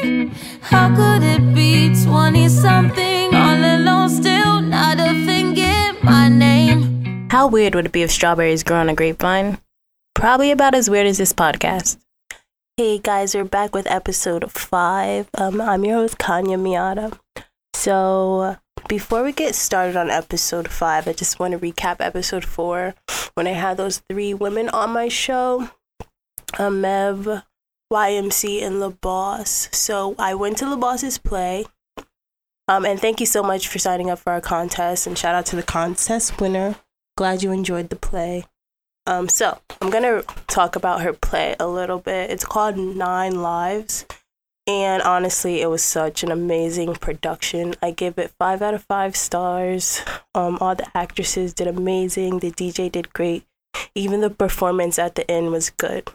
How could it be 20 something all alone, still not a thing in my name? How weird would it be if strawberries grew on a grapevine? Probably about as weird as this podcast. Hey guys, we're back with episode five. Um, I'm your host Konya Miata. So before we get started on episode five, I just want to recap episode four when I had those three women on my show, um, Mev, YMC, and La Boss. So I went to La Boss's play. Um, and thank you so much for signing up for our contest, and shout out to the contest winner. Glad you enjoyed the play. Um, so I'm gonna talk about her play a little bit. It's called Nine Lives, and honestly, it was such an amazing production. I give it five out of five stars. Um, all the actresses did amazing. The DJ did great. Even the performance at the end was good.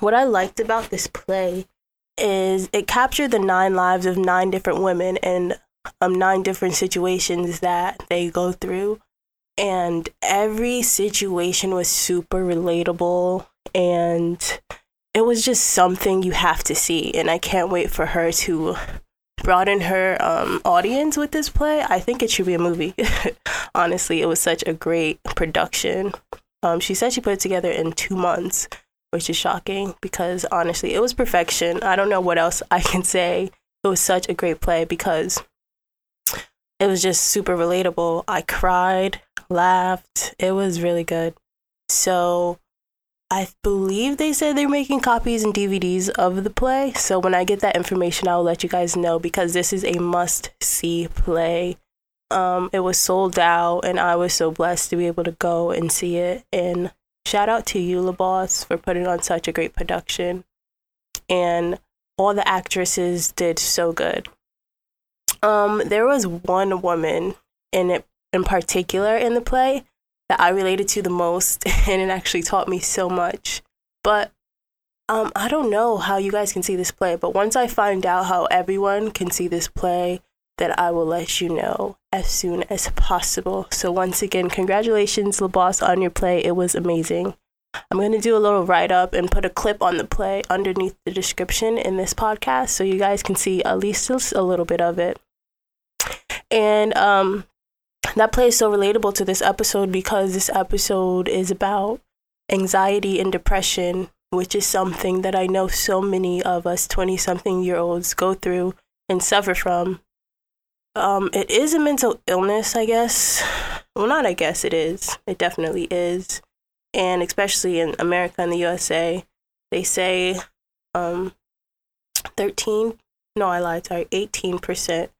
What I liked about this play is it captured the nine lives of nine different women and um, nine different situations that they go through. And every situation was super relatable and it was just something you have to see. And i can't wait for her to broaden her um, audience with this play. I think it should be a movie. Honestly it was such a great production. Um, she said she put it together in two months which is shocking because honestly it was perfection i don't know what else i can say it was such a great play because it was just super relatable i cried laughed. It was really good. So I believe they said they're making copies and DVDs of the play. So when I get that information, I'll let you guys know because this is a must see play. Um, it was sold out, and I was so blessed to be able to go and see it. And shout out to you, Boss, for putting on such a great production. And all the actresses did so good. Um, there was one woman in it in particular in the play that I related to the most, and it actually taught me so much. But um, I don't know how you guys can see this play, but once I find out how everyone can see this play, that I will let you know as soon as possible. So once again, congratulations, LaBoss, on your play. It was amazing. I'm going to do a little write up and put a clip on the play underneath the description in this podcast so you guys can see at least a little bit of it. And um, that play is so relatable to this episode because this episode is about anxiety and depression, which is something that I know so many of us 20 something year olds go through and suffer from. Um, it is a mental illness, I guess. Well, not I guess it is. It definitely is. And especially in America and the USA, they say um, 13, no, I lied, sorry, 18%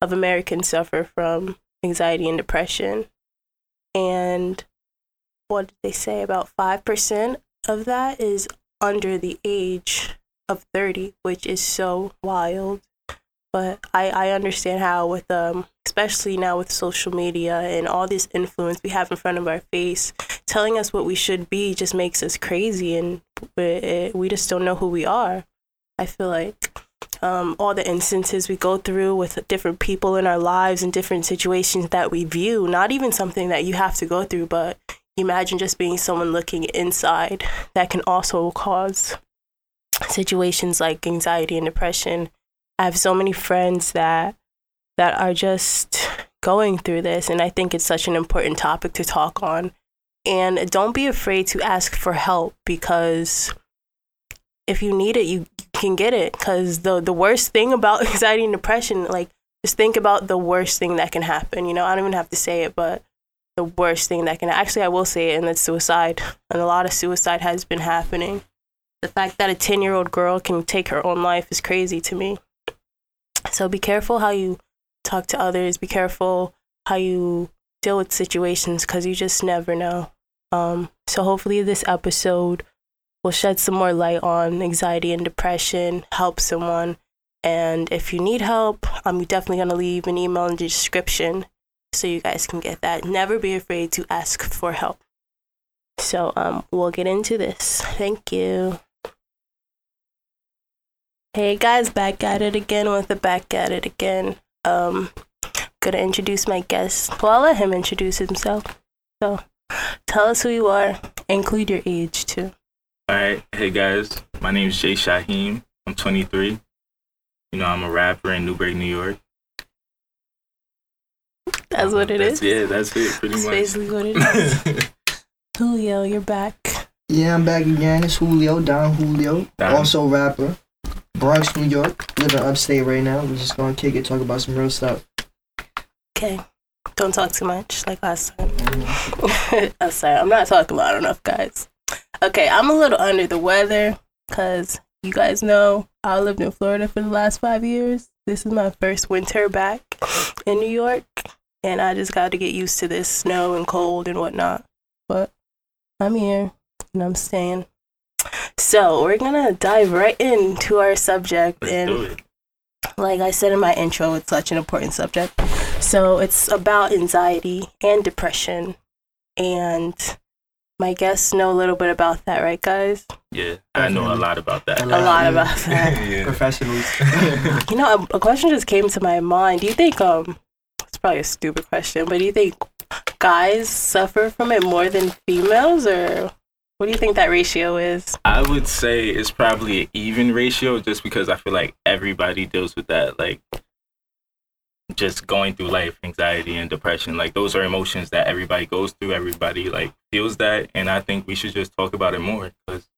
of Americans suffer from anxiety and depression. And what did they say? About 5% of that is under the age of 30, which is so wild. But I, I understand how, with um, especially now with social media and all this influence we have in front of our face, telling us what we should be just makes us crazy, and we, we just don't know who we are. I feel like um, all the instances we go through with different people in our lives and different situations that we view, not even something that you have to go through, but imagine just being someone looking inside that can also cause situations like anxiety and depression. I have so many friends that that are just going through this and I think it's such an important topic to talk on. And don't be afraid to ask for help because if you need it, you can get it. Because the the worst thing about anxiety and depression like just think about the worst thing that can happen you know? I don't even have to say it but the worst thing that can actually i will say it and that's suicide. And a lot of suicide has been happening. The fact that a 10 year old girl can take her own life is crazy to me so be careful how you talk to others be careful how you deal with situations because you just never know um, so hopefully this episode will shed some more light on anxiety and depression, help someone. And if you need help, I'm definitely going to leave an email in the description so you guys can get that. Never be afraid to ask for help. So um, we'll get into this. Thank you. Hey guys, back at it again with the back at it again. Um, gonna introduce my guest. Well, I'll let him introduce himself. So, tell us who you are. Include your age too. All right. Hey guys, my name is Jay Shyheim. I'm 23. You know, I'm a rapper in Newburgh, New York. That's what it That's- is. Yeah, that's it, pretty That's much. basically what it is. Julio, you're back. Yeah, I'm back again. It's Julio, Don Julio, Don. also rapper, Bronx, New York. Living upstate right now. We're just gonna kick it, talk about some real stuff. Okay. Don't talk too much like last time. I'm sorry, I'm not talking loud enough, guys. Okay, I'm a little under the weather because you guys know I lived in Florida for the last five years. This is my first winter back in New York, and I just got to get used to this snow and cold and whatnot. But I'm here and I'm staying. So we're gonna dive right into our subject Let's and do it. like I said in my intro, it's such an important subject. So it's about anxiety and depression. And my guests know a little bit about that, right, guys? Yeah, I know a lot about that. A A lot. lot yeah. about that. yeah. Professionals. you know, a, a question just came to my mind. Do you think, um, it's probably a stupid question, but do you think guys suffer from it more than females, or what do you think that ratio is? I would say it's probably an even ratio just because I feel like everybody deals with that. Like, just going through life, anxiety and depression. Like, those are emotions that everybody goes through. Everybody, like, feels that. And I think we should just talk about it more because,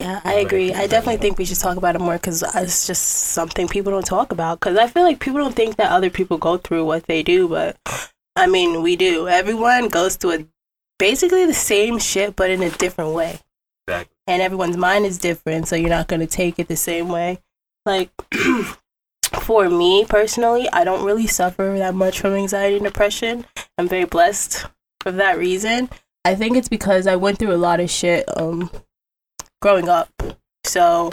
Yeah, I agree. I definitely think we should talk about it more because it's just something people don't talk about. Because I feel like people don't think that other people go through what they do, but I mean, we do. Everyone goes through a, basically the same shit, but in a different way. Exactly. And everyone's mind is different, so you're not going to take it the same way. Like, for me personally, I don't really suffer that much from anxiety and depression. I'm very blessed for that reason. I think it's because I went through a lot of shit um growing up. So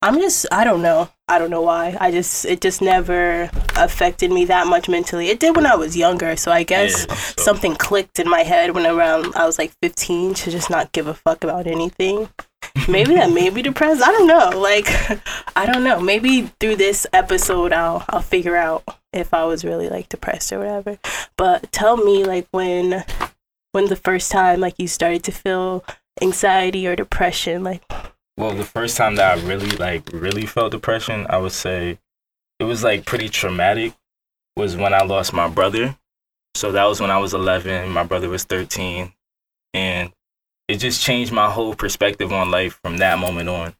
I'm just I don't know. I don't know why. I just it just never affected me that much mentally. It did when I was younger, so I guess Yeah, so- something clicked in my head when around I was like 15 to just not give a fuck about anything. Maybe that made me depressed. I don't know. Like I don't know. Maybe through this episode I'll I'll figure out if I was really like depressed or whatever. But tell me like when when the first time like you started to feel anxiety or depression like Well, the first time that I really like really felt depression, I would say it was like pretty traumatic was when I lost my brother. So that was when I was 11, my brother was 13, and it just changed my whole perspective on life from that moment on.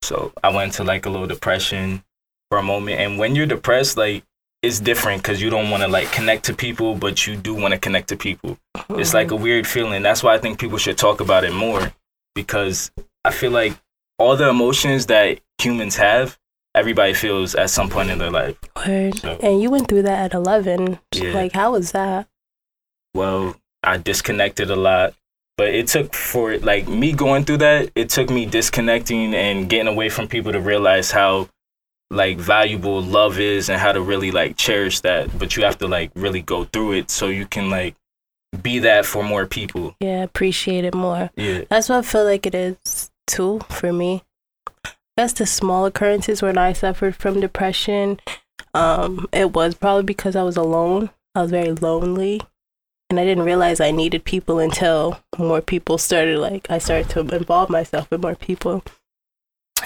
So I went to like a little depression for a moment, and when you're depressed, like it's different because you don't want to like connect to people, but you do want to connect to people. It's like mm-hmm. a weird feeling. That's why I think people should talk about it more because I feel like all the emotions that humans have, everybody feels at some point in their life. Word. So- And you went through that at 11. Yeah. Like how was that? Well, I disconnected a lot, but it took for like me going through that, it took me disconnecting and getting away from people to realize how like valuable love is and how to really like cherish that. But you have to like really go through it so you can like be that for more people. Yeah, appreciate it more. Yeah. That's what I feel like it is too for me. That's the small occurrences when I suffered from depression. Um, it was probably because I was alone. I was very lonely. And I didn't realize I needed people until more people started, like, I started to involve myself with more people.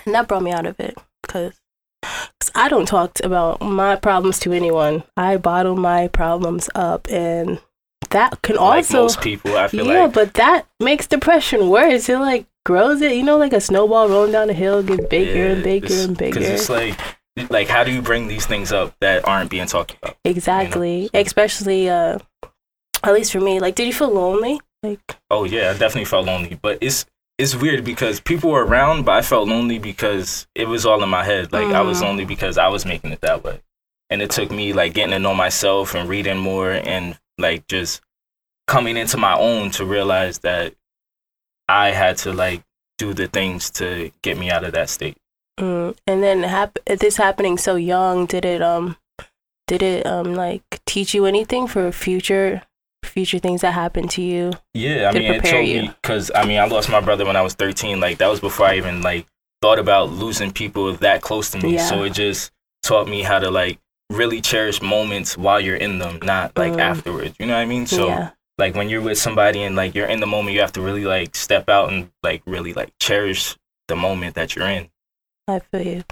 And that brought me out of it because I don't talk about my problems to anyone. I bottle my problems up, and that can like also most people, I feel yeah, like but that makes depression worse. It like grows it. You know, like a snowball rolling down a hill gets bigger and bigger and bigger. Because it's like, like, how do you bring these things up that aren't being talked about? exactly. so- Especially, uh, at least for me. Like, did you feel lonely? Like, Oh yeah, I definitely felt lonely, but it's it's weird because people were around, but I felt lonely because it was all in my head. Like I was Mhm. lonely because I was making it that way, and it took me like getting to know myself and reading more and like just coming into my own to realize that I had to like do the things to get me out of that state. mm. and then hap- this happening so young. Did it um, did it um like teach you anything for future future things that happened to you? Yeah, I mean, it prepare told you. me because I mean, I lost my brother when I was 13. Like that was before I even like thought about losing people that close to me. Yeah. So it just taught me how to like really cherish moments while you're in them, not like Mm. afterwards. You know what I mean? So yeah, like when you're with somebody and like you're in the moment, you have to really like step out and like really like cherish the moment that you're in. I feel you.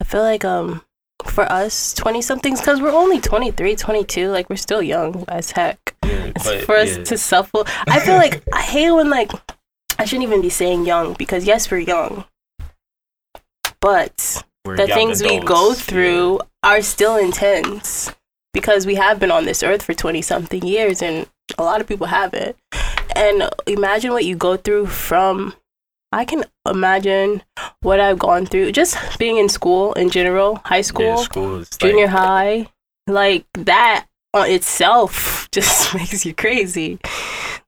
I feel like um for us 20 somethings cuz we're only 23, 22, like we're still young as heck. Yeah, but for us yeah. to suffer. I feel like I hate when like I shouldn't even be saying young because yes, we're young. But We're the young things we adults, go yeah. through are still intense because we have been on this earth for 20 something years and a lot of people have it And imagine what you go through from I can imagine what I've gone through just being in school in general, high Yeah, school, school is junior like, high, like that on itself just makes you crazy.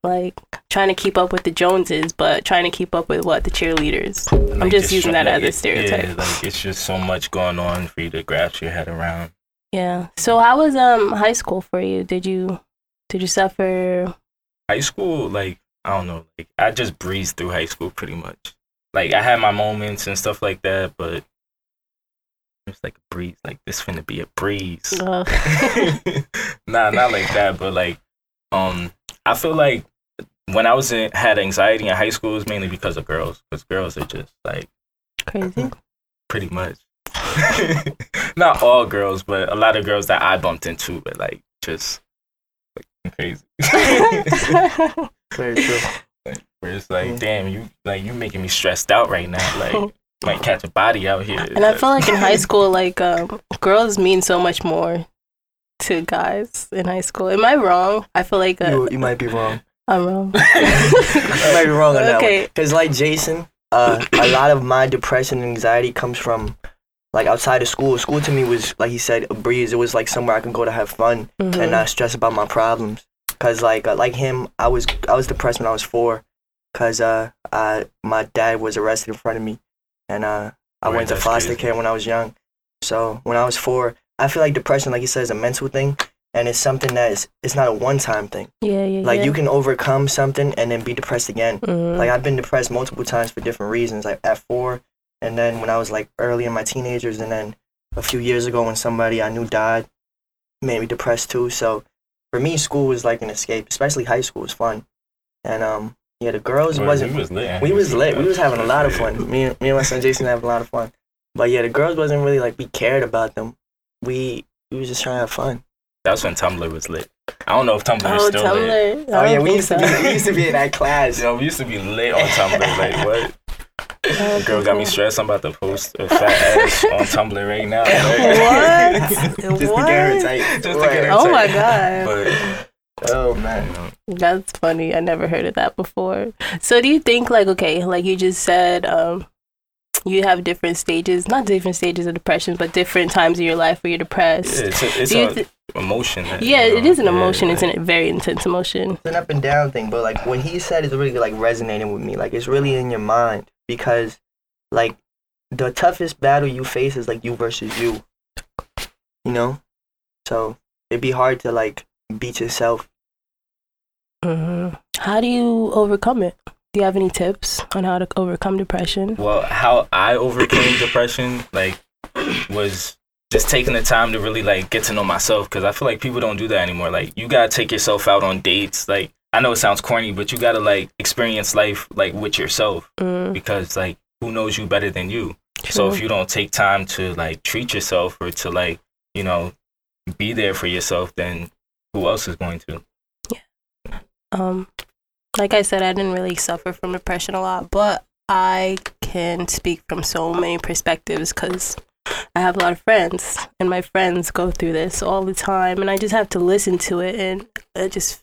Like trying to keep up with the Joneses, but trying to keep up with what the cheerleaders. I'm like, just using that like, as a stereotype. Yeah, like it's just so much going on for you to grasp your head around. Yeah. So how was um high school for you? Did you did you suffer? High school, like I don't know, like I just breezed through high school pretty much. Like I had my moments and stuff like that, but it was like a breeze. Like this finna be a breeze. Uh, nah, not like that, but like, um, I feel like when I was in had anxiety in high school it was mainly because of girls, because girls are just like crazy. pretty much. Not all girls, but a lot of girls that I bumped into, but like just crazy. Very true. Where it's like, damn, you like you making me stressed out right now. Like, might catch a body out here. and I feel like in high school, like um, girls mean so much more to guys in high school. Am I wrong? I feel like uh, You, you might be wrong. I'm wrong. You might be wrong on that one. Okay. Because like Jason, uh, a lot of my depression and anxiety comes from like outside of school. School to me was like he said a breeze. It was like somewhere I can go to have fun and Mhm. not stress about my problems. Cause like uh, like him, I was I was depressed when I was four. Cause uh, I, my dad was arrested in front of me, and uh, I Right, went to foster crazy. care when I was young. So when I was four, I feel like depression, like you said, is a mental thing, and it's something that is it's not a one time thing. Yeah, yeah. Like yeah. you can overcome something and then be depressed again. Mhm. Like I've been depressed multiple times for different reasons. Like at four, and then when I was like early in my teenagers, and then a few years ago when somebody I knew died, made me depressed too. So for me, school was like an escape, especially high school was fun. And um, yeah, the girls Well, wasn't. we was lit. We was school, lit. We was having a lot of fun. Me, and- me and my son Jason having a lot of fun. But yeah, the girls wasn't really like we cared about them. We we was just trying to have fun. That's when Tumblr was lit. I don't know if Tumblr is Oh, still lit. Tumblr. Oh yeah, we used to be we used to be in that class. Yo, we used to be lit on Tumblr. Like what? Oh, Girl got me stressed. I'm about to post a fat ass on Tumblr right now. What? Just to get her tight. Just to get her Oh my god. But Oh man. That's funny. I never heard of that before. So do you think like okay, like you just said, um, you have different stages, not different stages of depression, but different times in your life where you're depressed. yeah, it's a, it's Do you a thi- emotion. that, yeah, you know, is an yeah, emotion. It's like- a very intense emotion. It's an up and down thing, but like what he said is really like resonating with me. Like it's really in your mind because like the toughest battle you face is like you versus you. You know? So it'd be hard to like beat yourself. hmm How do you overcome it? Do you have any tips on how to overcome depression? Well, how I overcame depression, like, was just taking the time to really like get to know myself because I feel like people don't do that anymore. Like, you gotta take yourself out on dates. Like, I know it sounds corny, but you gotta like experience life like with yourself Mm, because like who knows you better than you. So if you don't take time to like treat yourself or to like you know be there for yourself, then who else is going to? Yeah. Um like i said i didn't really suffer from depression a lot but i can speak from so many perspectives because i have a lot of friends and my friends go through this all the time and i just have to listen to it and it just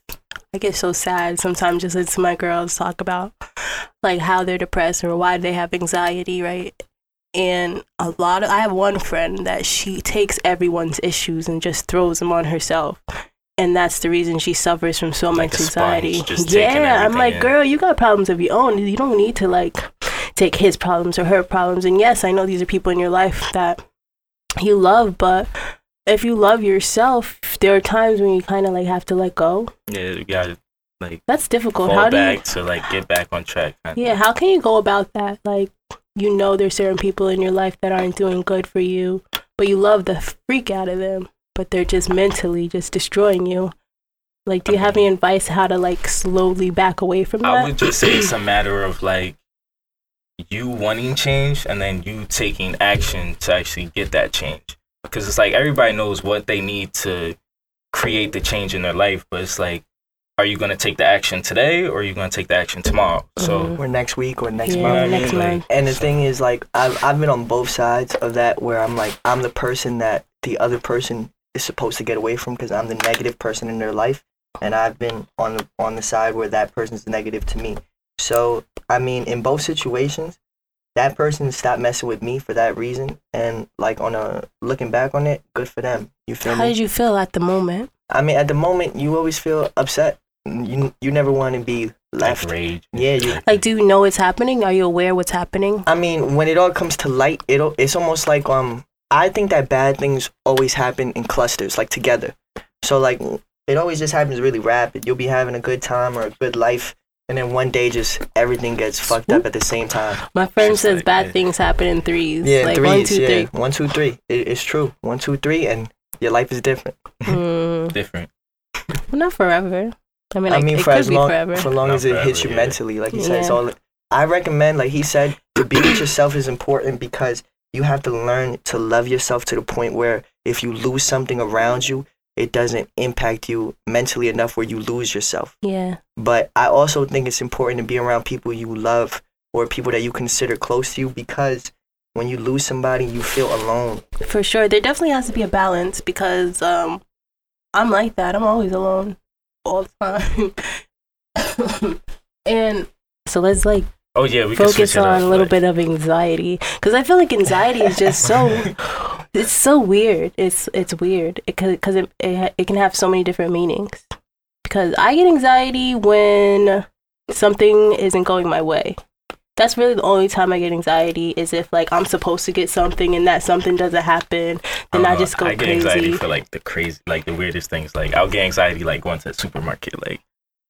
i get so sad sometimes just listen to my girls talk about like how they're depressed or why they have anxiety right and a lot of i have one friend that she takes everyone's issues and just throws them on herself and that's the reason she suffers from so Like much anxiety. Yeah, I'm like, in. girl, you got problems of your own. You don't need to like take his problems or her problems. And yes, I know these are people in your life that you love, but if you love yourself, there are times when you kind of like have to let go. Yeah, you gotta like That's difficult. How do you? to like get back on track. Yeah, how can you go about that? Like, you know, there's certain people in your life that aren't doing good for you, but you love the freak out of them, but they're just mentally just destroying you. Like, do you have any advice how to like slowly back away from I would just say it's a matter of like you wanting change and then you taking action to actually get that change. Because it's like everybody knows what they need to create the change in their life, but it's like, are you going to take the action today or are you going to take the action tomorrow? So, Mhm. or next week or next Yeah, month. next Like, month. And the thing is, like, I've I've been on both sides of that, where I'm like, I'm the person that the other person is supposed to get away from because I'm the negative person in their life, and I've been on the on the side where that person's negative to me. So I mean, in both situations, that person stopped messing with me for that reason, and like on a looking back on it, good for them. You feel How me? did you feel at the moment? I mean, at the moment, you always feel upset. You you never want to be like left. rage. Yeah, you Like, do you know what's happening? Are you aware what's happening? I mean, when it all comes to light, it it's almost like um I think that bad things always happen in clusters, like together. So like it always just happens really rapid. You'll be having a good time or a good life, and then one day just everything gets fucked up at the same time. My friend Just says like, bad yeah. things happen in threes. Yeah, like threes. one, two, yeah, three. one, two, three. It, it's true. One, two, three, and your life is different. Mm, Different. well, not forever. I mean, I mean, it for could as long forever. for long Not as it hits you yeah. mentally, like he said. It's all. I recommend, like he said, to be with yourself is important because you have to learn to love yourself to the point where if you lose something around you, it doesn't impact you mentally enough where you lose yourself. yeah. But I also think it's important to be around people you love or people that you consider close to you because when you lose somebody, you feel alone. For sure. There definitely has to be a balance because um I'm like that. I'm always alone all the time. and so let's like Oh yeah, we focus it on a little bit of anxiety because I feel like anxiety is just so it's so weird. It's it's weird because it, it ha- it can have so many different meanings. Because I get anxiety when something isn't going my way. That's really the only time I get anxiety is if like I'm supposed to get something and that something doesn't happen, then I Uh, just go I get anxiety for like the crazy, like the weirdest things. Like I'll get anxiety like going to the supermarket. Like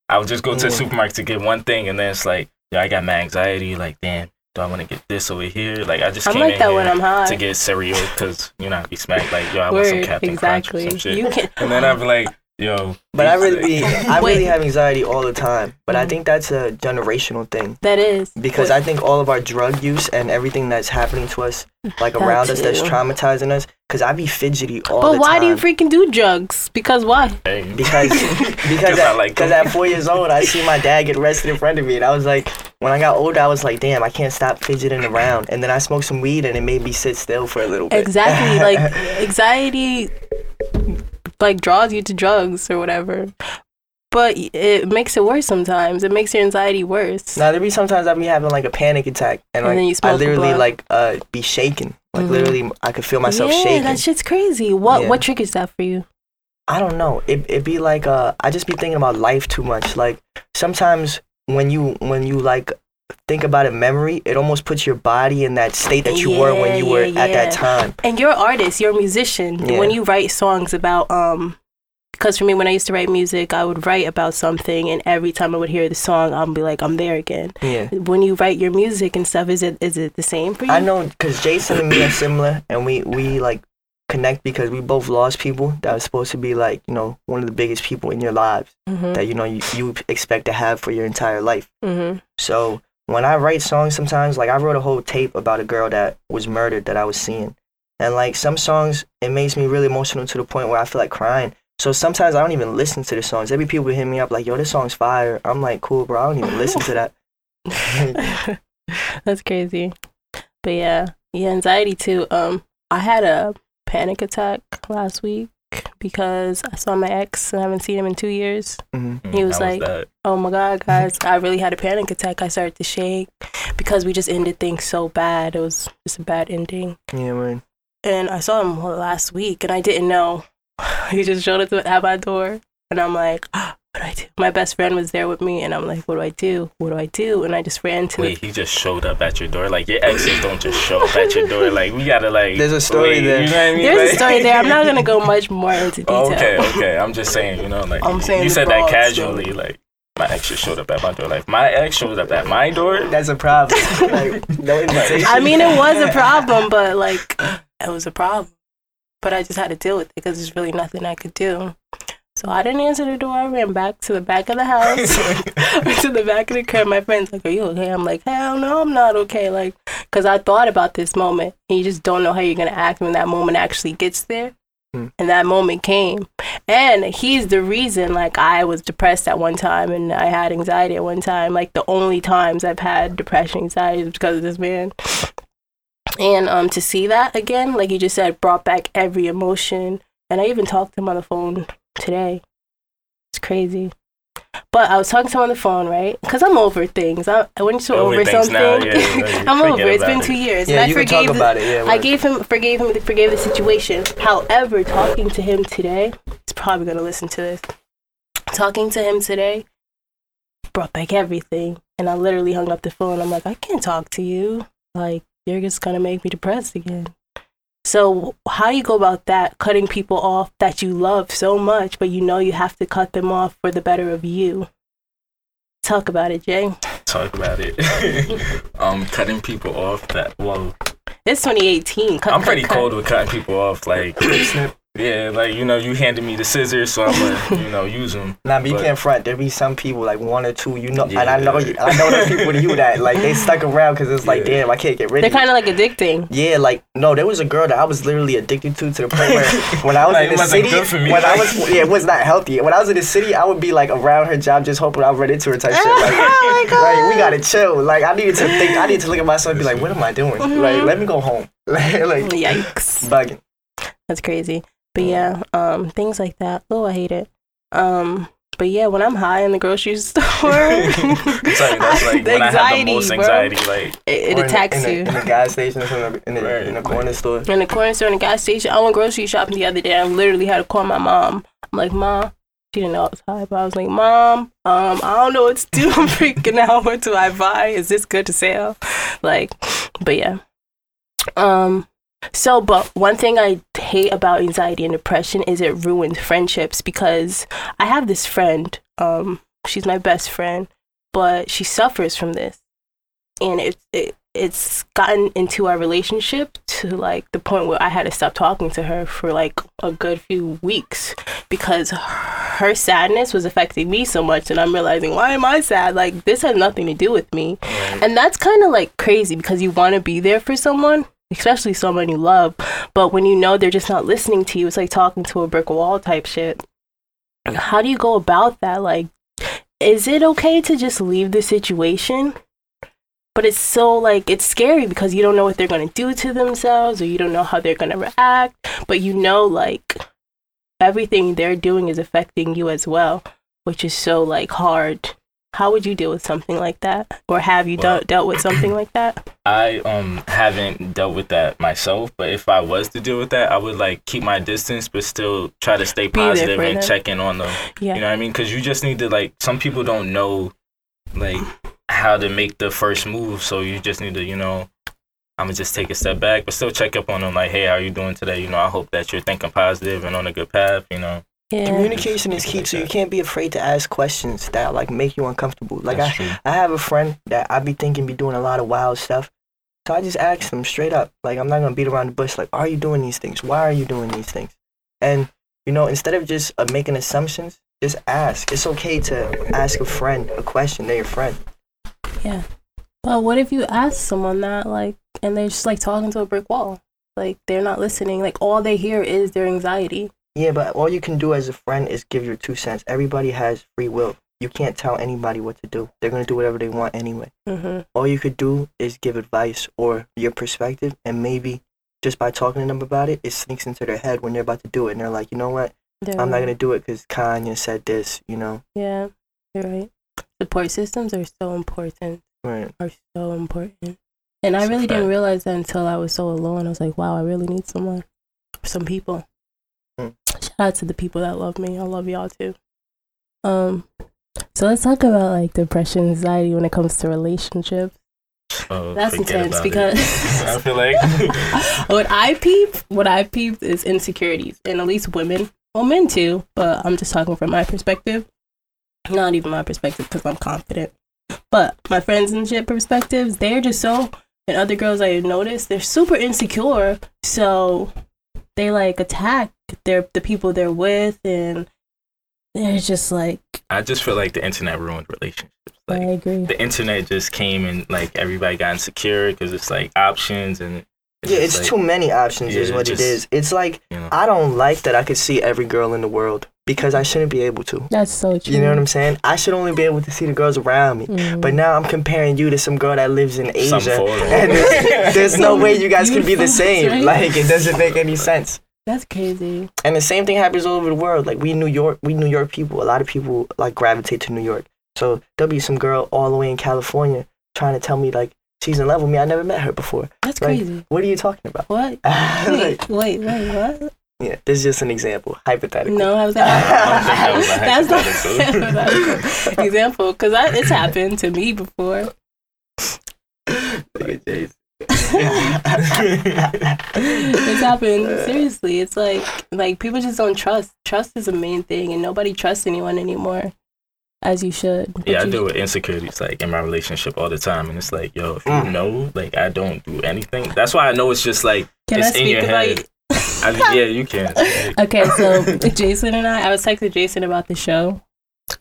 I'll just go to the supermarket to get one thing, and then it's like, yeah, I got my anxiety. Like, damn, do I want to get this over here? Like I just I'm came like in that here when I'm high. to get cereal because you know I be smacked. Like yo, I want some Word, Captain Crunch or exactly. some shit. You can and then I'm like, yo, But I really be, I really have anxiety all the time. But I Mhm. think that's a generational thing. that is because I think all of our drug use and everything that's happening to us, like That around us, that's too. traumatizing us. Because I be fidgety all But the time. But why do you freaking do drugs? Because why? Hey. because because at, like cause at four years old, I see my dad get arrested in front of me, and I was like, when I got older, I was like, damn, I can't stop fidgeting around. And then I smoked some weed, and it made me sit still for a little bit. Exactly. like anxiety like draws you to drugs or whatever. But it makes it worse sometimes. It makes your anxiety worse. Now there be sometimes I be having like a panic attack, and like I literally like uh be shaking, like Mhm. literally I could feel myself yeah, shaking. that shit's crazy. What Yeah. what triggers that for you? I don't know. It it be like uh I just be thinking about life too much. Like sometimes when you when you like think about a memory, it almost puts your body in that state that you were when Yeah, you were yeah, at that time. And you're an artist, you're a musician. Yeah. When you write songs about um because for me when I used to write music, I would write about something and every time I would hear the song, I'll be like, I'm there again. Yeah. When you write your music and stuff, is it is it the same for you? I know because Jason and me are similar, and we we like connect because we both lost people that was supposed to be like you know one of the biggest people in your lives Mm-hmm. that you know you, you expect to have for your entire life. mm-hmm. So when I write songs, sometimes like I wrote a whole tape about a girl that was murdered that I was seeing, and like some songs, it makes me really emotional to the point where I feel like crying. So sometimes I don't even listen to the songs. Every people hit me up like, "Yo, this song's fire." I'm like, "Cool, bro." I don't even listen to that. That's crazy. But yeah, yeah, anxiety too. Um, I had a panic attack last week because I saw my ex and I haven't seen him in two years. hmm He was How like- that? Oh my god, guys, I really had a panic attack. I started to shake because we just ended things so bad. It was just a bad ending. Yeah, man. And I saw him last week and I didn't know. He just showed up at my door and I'm like, what do I do? My best friend was there with me and I'm like, what do I do? What do I do? And I just ran to Wait, he just showed up at your door. Like your exes don't just show up at your door. Like we gotta like. There's a story wait, there. You know what I mean? There's a story there. I'm not gonna go much more into detail. Oh, okay, okay. I'm just saying, you know, like I'm saying you said that casually, story. like my ex just showed up at my door. Like my ex showed up at my door. That's a problem. like, no invitation. I mean, it was a problem, but like, it was a problem. But I just had to deal with it because there's really nothing I could do. So I didn't answer the door. I ran back to the back of the house, went to the back of the crib. My friend's like, "Are you okay?" I'm like, "Hell no, I'm not okay." Like, cause I thought about this moment, and you just don't know how you're gonna act when that moment actually gets there. Hmm. And that moment came, and he's the reason. Like, I was depressed at one time, and I had anxiety at one time. Like, the only times I've had depression, anxiety is because of this man. And um, to see that again, like you just said, brought back every emotion. And I even talked to him on the phone today. It's crazy. But I was talking to him on the phone, right? Because I'm over things. I, when you're over Over something, now, yeah, yeah, I'm over. It's been about two years, Yeah, and I you forgave. talk the- about it. Yeah, I gave him, forgave him, forgave the situation. However, talking to him today, he's probably gonna listen to this. Talking to him today brought back everything, and I literally hung up the phone. I'm like, I can't talk to you. Like, you're just gonna make me depressed again. So, how do you go about that? Cutting people off that you love so much, but you know you have to cut them off for the better of you. Talk about it, Jay. Talk about it. um, cutting people off. That well, It's 2018. Cut, I'm cut, pretty cut. cold with cutting people off. Like, yeah, like you know, you handed me the scissors, so I'm gonna, you know, use them. Nah, but you can't front. There be some people like one or two, you know, Yeah. and I know, you, I know those people to you that like they stuck around because it's like, Yeah. damn, I can't get rid of it. They're kind of like addicting. Yeah, like no, there was a girl that I was literally addicted to to the point where when I was Like, in the wasn't city, good for me. when I was yeah, it was not healthy. When I was in the city, I would be like around her job, just hoping I'd run into her type shit. Like, Oh my God. like we gotta chill. Like I needed to think. I need to look at myself and be like, what am I doing? Mm-hmm. Like let me go home. like Yikes. bugging. That's crazy. But yeah, um, things like that. Oh, I hate it. Um, but yeah, when I'm high in the grocery store, Sorry, that's like the when I have the anxiety, most bro. anxiety. Like, it, it Or in the- attacks in the, you. in the gas station or something, in the, Right. in the corner store. in the corner store, in the gas station. I went grocery shopping the other day. I literally had to call my mom. I'm like, Mom, she didn't know I was high, but I was like, Mom, um, I don't know what to do. I'm freaking out. What do I buy? Is this good to sell? Like, but yeah. Um, so, but one thing I hate about anxiety and depression is it ruins friendships because I have this friend. Um, she's my best friend, but she suffers from this, and it, it it's gotten into our relationship to like the point where I had to stop talking to her for like a good few weeks because her sadness was affecting me so much, and I'm realizing why am I sad? Like this has nothing to do with me. And that's kind of like crazy because you want to be there for someone, especially someone you love. But when you know they're just not listening to you, it's like talking to a brick wall type shit. How do you go about that? Like, is it okay to just leave the situation? But it's so like, it's scary because you don't know what they're to do to themselves or you don't know how they're to react. But you know, like, everything they're doing is affecting you as well, which is so like hard how would you deal with something like that or have you Well- dealt dealt with something like that I um haven't dealt with that myself, but if I was to deal with that, I would like keep my distance, but still try to stay positive and them. check in on them. yeah You know what I mean? Because you just need to like some people don't know like how to make the first move, so you just need to you know. I'm gonna just take a step back, but still check up on them. Like, hey, how you doing today? You know, I hope that you're thinking positive and on a good path. You know, yeah Communication is key, so you can't be afraid to ask questions that like make you uncomfortable. Like That's I, true. I have a friend that I be thinking be doing a lot of wild stuff. So I just ask them straight up. Like I'm not gonna beat around the bush. Like, are you doing these things? Why are you doing these things? And you know, instead of just uh, making assumptions, just ask. It's okay to ask a friend a question. They're your friend. Yeah, but what if you ask someone that like and they're just like talking to a brick wall like they're not listening like all they hear is their anxiety Yeah, but all you can do as a friend is give your two cents. Everybody has free will. You can't tell anybody what to do. They're gonna do whatever they want anyway. mm-hmm. all you could do is give advice or your perspective and maybe just by talking to them about it it sneaks into their head when they're about to do it and they're like you know what i'm not going to do it because Konya said this you know yeah you're right support systems are so important right. are so important and i really didn't realize that until i was so alone i was like wow i really need someone some people. Shout out to the people that love me i love y'all too um so let's talk about like depression anxiety when it comes to relationships Oh, That's intense because I feel like what I peep, what I peep is insecurities, and at least women, well, men too, but I'm just talking from my perspective. Not even my perspective because I'm confident, but my friends and shit perspectives, they're just so. And other girls I noticed, they're super insecure, so they like attack their the people they're with, and they're just like I just feel like the internet ruined relationships. I agree. the internet just came and like everybody got insecure because it's like options and Yeah, it's like, too many options, is what just- it is. It's like You know, I don't like that I could see every girl in the world because I shouldn't be able to. That's so true. You know what I'm saying? I should only be able to see the girls around me. Mm. But now I'm comparing you to some girl that lives in Asia, and there's, there's no way you guys can be the same. right? Like it doesn't make any sense. That's crazy. And the same thing happens all over the world. Like we New York, we New York people. A lot of people like gravitate to New York. So there'll be some girl all the way in California trying to tell me like she's in love with me. I never met her before. That's Like, crazy. What are you talking about? What? Like, Wait, wait, wait, what? Yeah, this is just an example, hypothetical. No, I was like, I don't think that was a that's not hypothetical. hypothetical example because it's happened to me before. Look at Jason. It's happened seriously. It's like like people just don't trust. Trust is the main thing, and nobody trusts anyone anymore, as you should. But yeah, I deal with insecurities like in my relationship all the time, and it's like, yo, if you Mm. know, like I don't do anything. That's why I know it's just like Can I it's in your about? head. I mean, yeah, you can. Okay, so Jason and I, I was texting Jason about the show.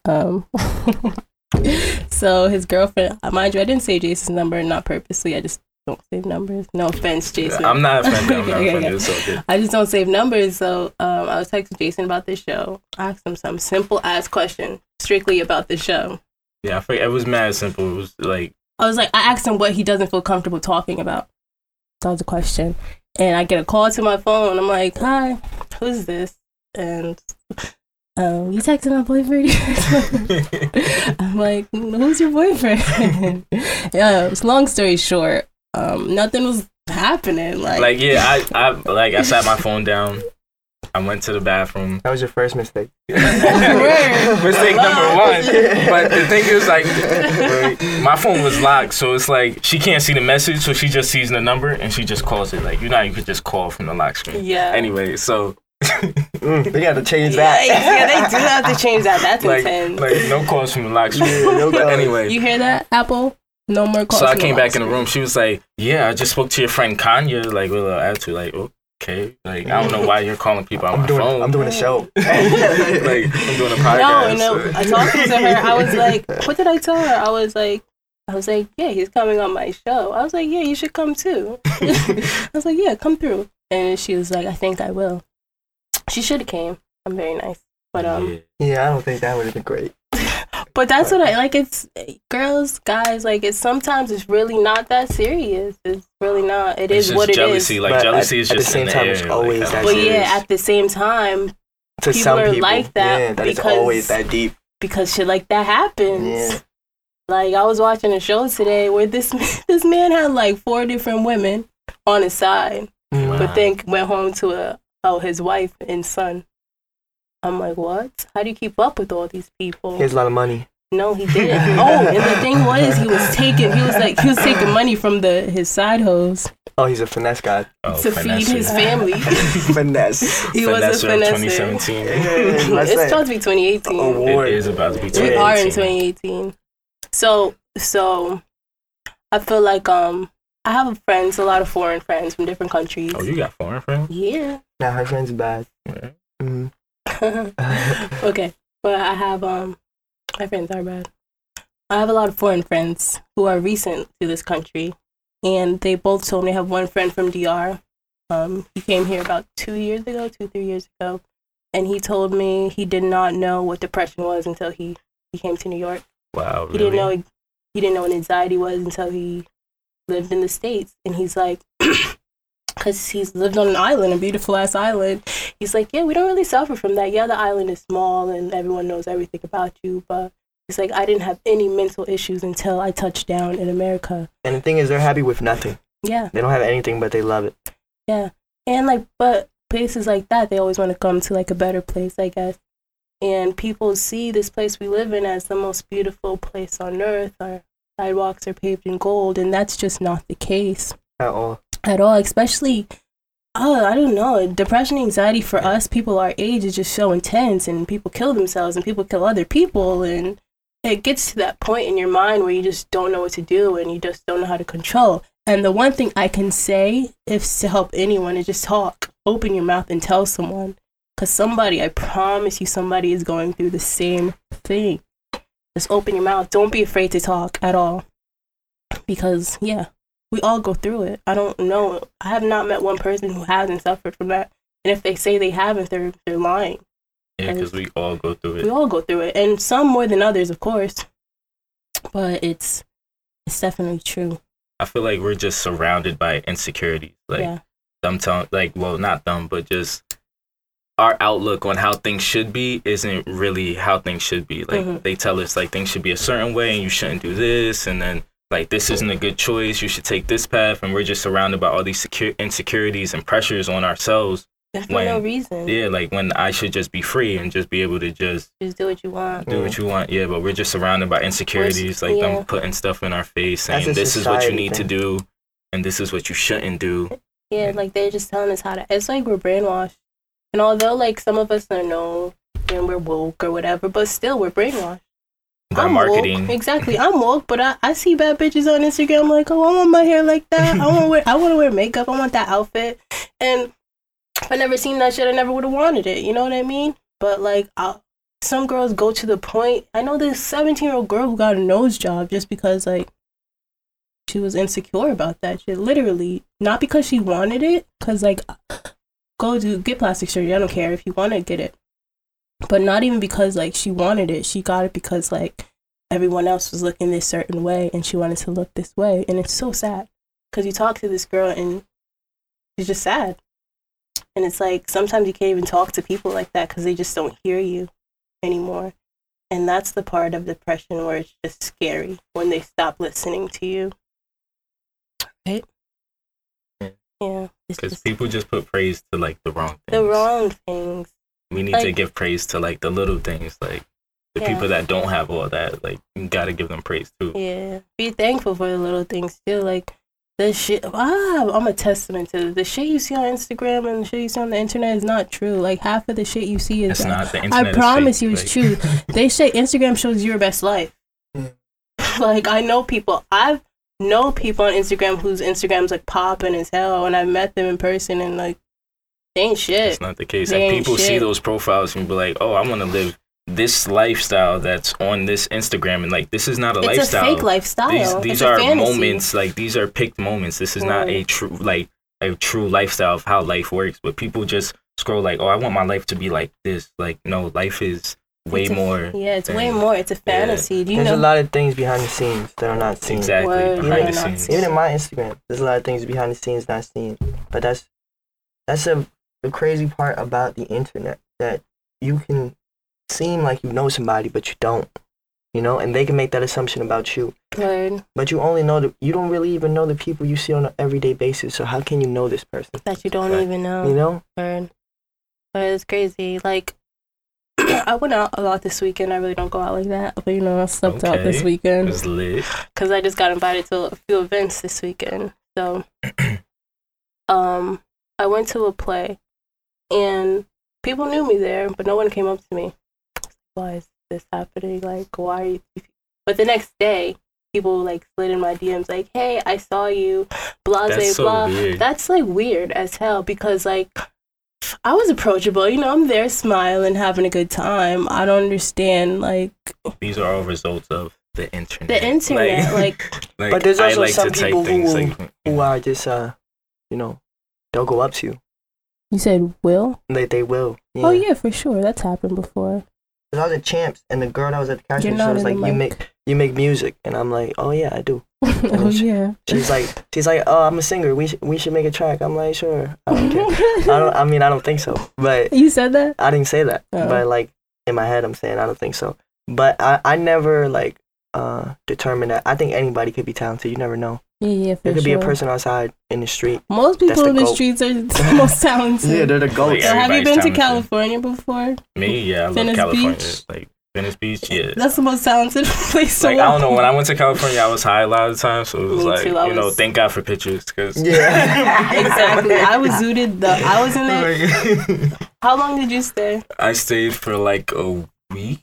Um, so his girlfriend, mind you, I didn't say Jason's number, not purposely. I just don't save numbers. No offense, Jason. I'm not offended. I'm not okay, offended. okay. I just don't save numbers. So um, I was texting Jason about the show. I asked him some simple ass question, strictly about the show. Yeah, I forget. It was mad simple. It was like, I was like, I asked him what he doesn't feel comfortable talking about. That was a question. And I get a call to my phone. I'm like, hi, who's this? And um, you texting my boyfriend? I'm like, who's your boyfriend? yeah, it's long story short, um, nothing was happening. Like, like yeah, I, I like I sat my phone down. I went to the bathroom. That was your first mistake. Mistake number one. But the thing is, like, my phone was locked, so it's like she can't see the message, so she just sees the number and she just calls it. Like, you know, how you could just call from the lock screen. yeah. Anyway, so Mm, they got to change yeah, that. yeah, they do have to change that. That's like, intense. like no calls from the lock screen. Yeah, no but anyway, you hear that, Apple? No more calls. so I came the back in the room. She was like, "Yeah, I just spoke to your friend Konya." Like with a little attitude, like, "Okay, like I don't know why you're calling people on I'm my doing, phone." I'm doing a show. like I'm doing a podcast. No, no. I talked to her. I was like, what did I tell her? I was like, I was like, yeah, he's coming on my show. I was like, yeah, you should come too. I was like, yeah, come through. And she was like, I think I will. She should have came. I'm very nice, but um, Yeah. yeah, I don't think that would have been great. But that's what I like. It's girls, guys. Like it's sometimes it's really not that serious. It's really not. It It's is just what it is. jealousy. Like But jealousy at- is at the same in time, air. it's always I that don't But know. yeah, at the same time, To People some are people, like that yeah, that is because- always that deep. because shit like that happens. Yeah. Like I was watching a show today where this this man had like four different women on his side, mm. Wow. but then went home to a oh his wife and son. I'm like, what? How do you keep up with all these people? He has a lot of money. no, he didn't. oh, and the thing was, he was taking he was like he was taking money from the his side hoes Oh, he's a finesse guy. Oh, to feed his family. finesse. he was a of finesse. 2017. Let's it's say. supposed to be 2018. Award. It is about to be 2018. We are in 2018. So so I feel like um I have friends, a lot of foreign friends from different countries. Oh, you got foreign friends? Yeah. Nah, her friend's bad. Yeah. Okay. But I have um my friends are bad. I have a lot of foreign friends who are recent to this country and they both told me I have one friend from DR. Um he came here about two years ago, two, three years ago. And he told me he did not know what depression was until he, he came to New York. Wow, really? He didn't know he didn't know what anxiety was until he lived in the states, and he's like, because he's lived on an island, a beautiful ass island. He's like, yeah, we don't really suffer from that. Yeah, the island is small and everyone knows everything about you, but he's like, I didn't have any mental issues until I touched down in America. And the thing is, they're happy with nothing. Yeah, They don't have anything, but they love it. yeah, and like, but places like that, they always want to come to like a better place, I guess. And people see this place we live in as the most beautiful place on earth. Our sidewalks are paved in gold, and that's just not the case At all. At all. Especially, oh, I don't know, depression, anxiety for us people our age is just so intense, and people kill themselves, and people kill other people, and it gets to that point in your mind where you just don't know what to do, and you just don't know how to control. And the one thing I can say, if to help anyone, is just talk. Open your mouth and tell someone. Because somebody, I promise you, somebody is going through the same thing. Just open your mouth. Don't be afraid to talk at all. Because, yeah, we all go through it. I don't know. I have not met one person who hasn't suffered from that. And if they say they haven't, they're, they're lying. Yeah, because we all go through it. We all go through it. And some more than others, of course. But it's it's definitely true. I feel like we're just surrounded by insecurities. Like yeah. them telling, like, well, not them, but just our outlook on how things should be isn't really how things should be. Like Mhm. they tell us like things should be a certain way and you shouldn't do this, and then like this isn't a good choice. You should take this path, and we're just surrounded by all these secure insecurities and pressures on ourselves. There's for when- no reason. Yeah, like when I should just be free and just be able to just Just do what you want. do what you want. Yeah, but we're just surrounded by insecurities, like yeah. them putting stuff in our face, saying this is what you society need to do, and this is what you shouldn't do. Yeah, like they're just telling us how to. It's like we're brainwashed. And although like some of us are know and we're woke or whatever, but still we're brainwashed. I'm marketing, Woke. Exactly. I'm woke, but I, I see bad bitches on Instagram I'm like, oh, I want my hair like that. I want to wear I want to wear makeup. I want that outfit. And if I never seen that shit, I never would have wanted it. You know what I mean? But like, i some girls go to the point. I know this 17 year old girl who got a nose job just because like she was insecure about that shit. Literally, not because she wanted it. Cause like, go do get plastic surgery. I don't care if you want to get it but not even because like she wanted it. She got it because like everyone else was looking this certain way and she wanted to look this way. And it's so sad because you talk to this girl and she's just sad. And it's like sometimes you can't even talk to people like that because they just don't hear you anymore. And that's the part of depression where it's just scary when they stop listening to you. Right? Yeah. yeah because just people just put praise to like the wrong things. the wrong things We need to give praise to like the little things, like the Yeah. people that don't have all that. Like you gotta give them praise too. Yeah, be thankful for the little things too. Like the shit. Ah, I'm a testament to the shit you see on Instagram and the shit you see on the internet is not true. Like half of the shit you see is. The I promise fake, you, like- it's true. They say Instagram shows your best life. Like I know people. I've know people on Instagram whose Instagrams like popping as hell, and I've met them in person and like they ain't shit. It's not the case. They Like ain't people see those profiles and be like, "Oh, I want to live this lifestyle that's on this Instagram," and like this is not a It's lifestyle. a fake lifestyle. These these a are moments. Like these are picked moments. This is not a true like a true lifestyle of how life works. But people just scroll like, "Oh, I want my life to be like this." Like no, life is way It's a- more. Yeah, it's way more. It's a fantasy. Do you There's know? a lot of things behind the scenes that are not seen. Exactly Word. behind Even the scenes. seen. Even in my Instagram, there's a lot of things behind the scenes not seen. But that's that's a the crazy part about the internet that you can seem like you know somebody, but you don't. You know, and they can make that assumption about you. Word. But you only know the you don't really even know the people you see on an everyday basis. So how can you know this person? that you don't Right. even know. You know? Word. But it's crazy. Like, I went out a lot this weekend. I really don't go out like that. But, you know, I slept out this weekend because I just got invited to a few events this weekend. So, um, I went to a play and people knew me there, but no one came up to me. Why is this happening? Like, why are you? But the next day, people like slid in my DMs like, "Hey, I saw you." Blah That's blah so blah. weird. That's like weird as hell because like I was approachable. You know, I'm there smiling, having a good time. I don't understand like These are all results of the internet. the internet. Like, like, But there's also like some people who things like Who are just uh you know, they'll go up to you. You said, Will? They they will. Oh yeah, for sure. That's happened before. 'Cause I was at Champs and the girl that was at the casting show was like, You make you make music and I'm like, Oh yeah, I do. oh yeah. She's like she's like, Oh, I'm a singer, we should we should make a track. I'm like, sure. I don't care. I don't I mean I don't think so. But you said that? I didn't say that. Oh. But like in my head I'm saying I don't think so. But I, I never like uh determine that I think anybody could be talented. You never know. Yeah, yeah, for There could sure. be a person outside in the street. Most people the in the goat. streets are the most talented. Yeah, they're the goats. So have you Everybody's been to talented. California before? me. Yeah, I love California. Beach? Like Venice Beach. Yeah. That's the most talented place to like I don't know. walk. When I went to California, I was high a lot of the time, so it was Me like too, I you know, was- thank God for pictures, because Yeah. exactly. I was zooted. The I was in there. How long did you stay? I stayed for like a week,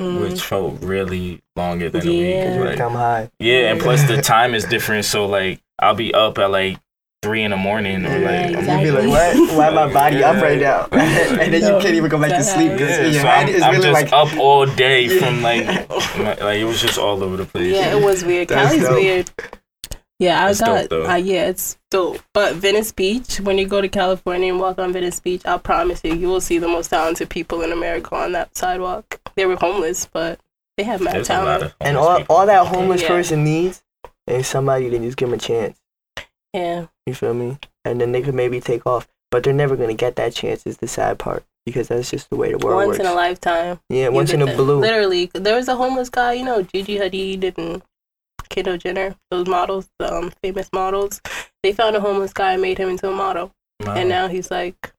Mm. which felt really longer than Yeah. a week. would Like, come high. yeah, and plus the time is different, so like I'll be up at like three in the morning or Yeah, like. exactly. You be like, what? Why my body up right now? and then No. you can't even go back to sleep because Yeah, your so head I'm, is I'm really just like. up all day from like, my, like it was just all over the place. Yeah, it was weird. That's Cali's dope. weird. Yeah, I It's got. dope, though. uh, yeah, it's dope. But Venice Beach, when you go to California and walk on Venice Beach, I promise you, you will see the most talented people in America on that sidewalk. They were homeless, but they have mad There's a lot talent. of and all, people. all that homeless Yeah. person needs is somebody to just give them a chance. Yeah, You feel me? And then they could maybe take off. But they're never going to get that chance, is the sad part. Because that's just the way the world once works. Once in a lifetime. yeah, once in a blue. Literally, there was a homeless guy. You know, Gigi Hadid and Kendall Jenner, those models, the um, famous models. They found a homeless guy and made him into a model, Wow. and now he's like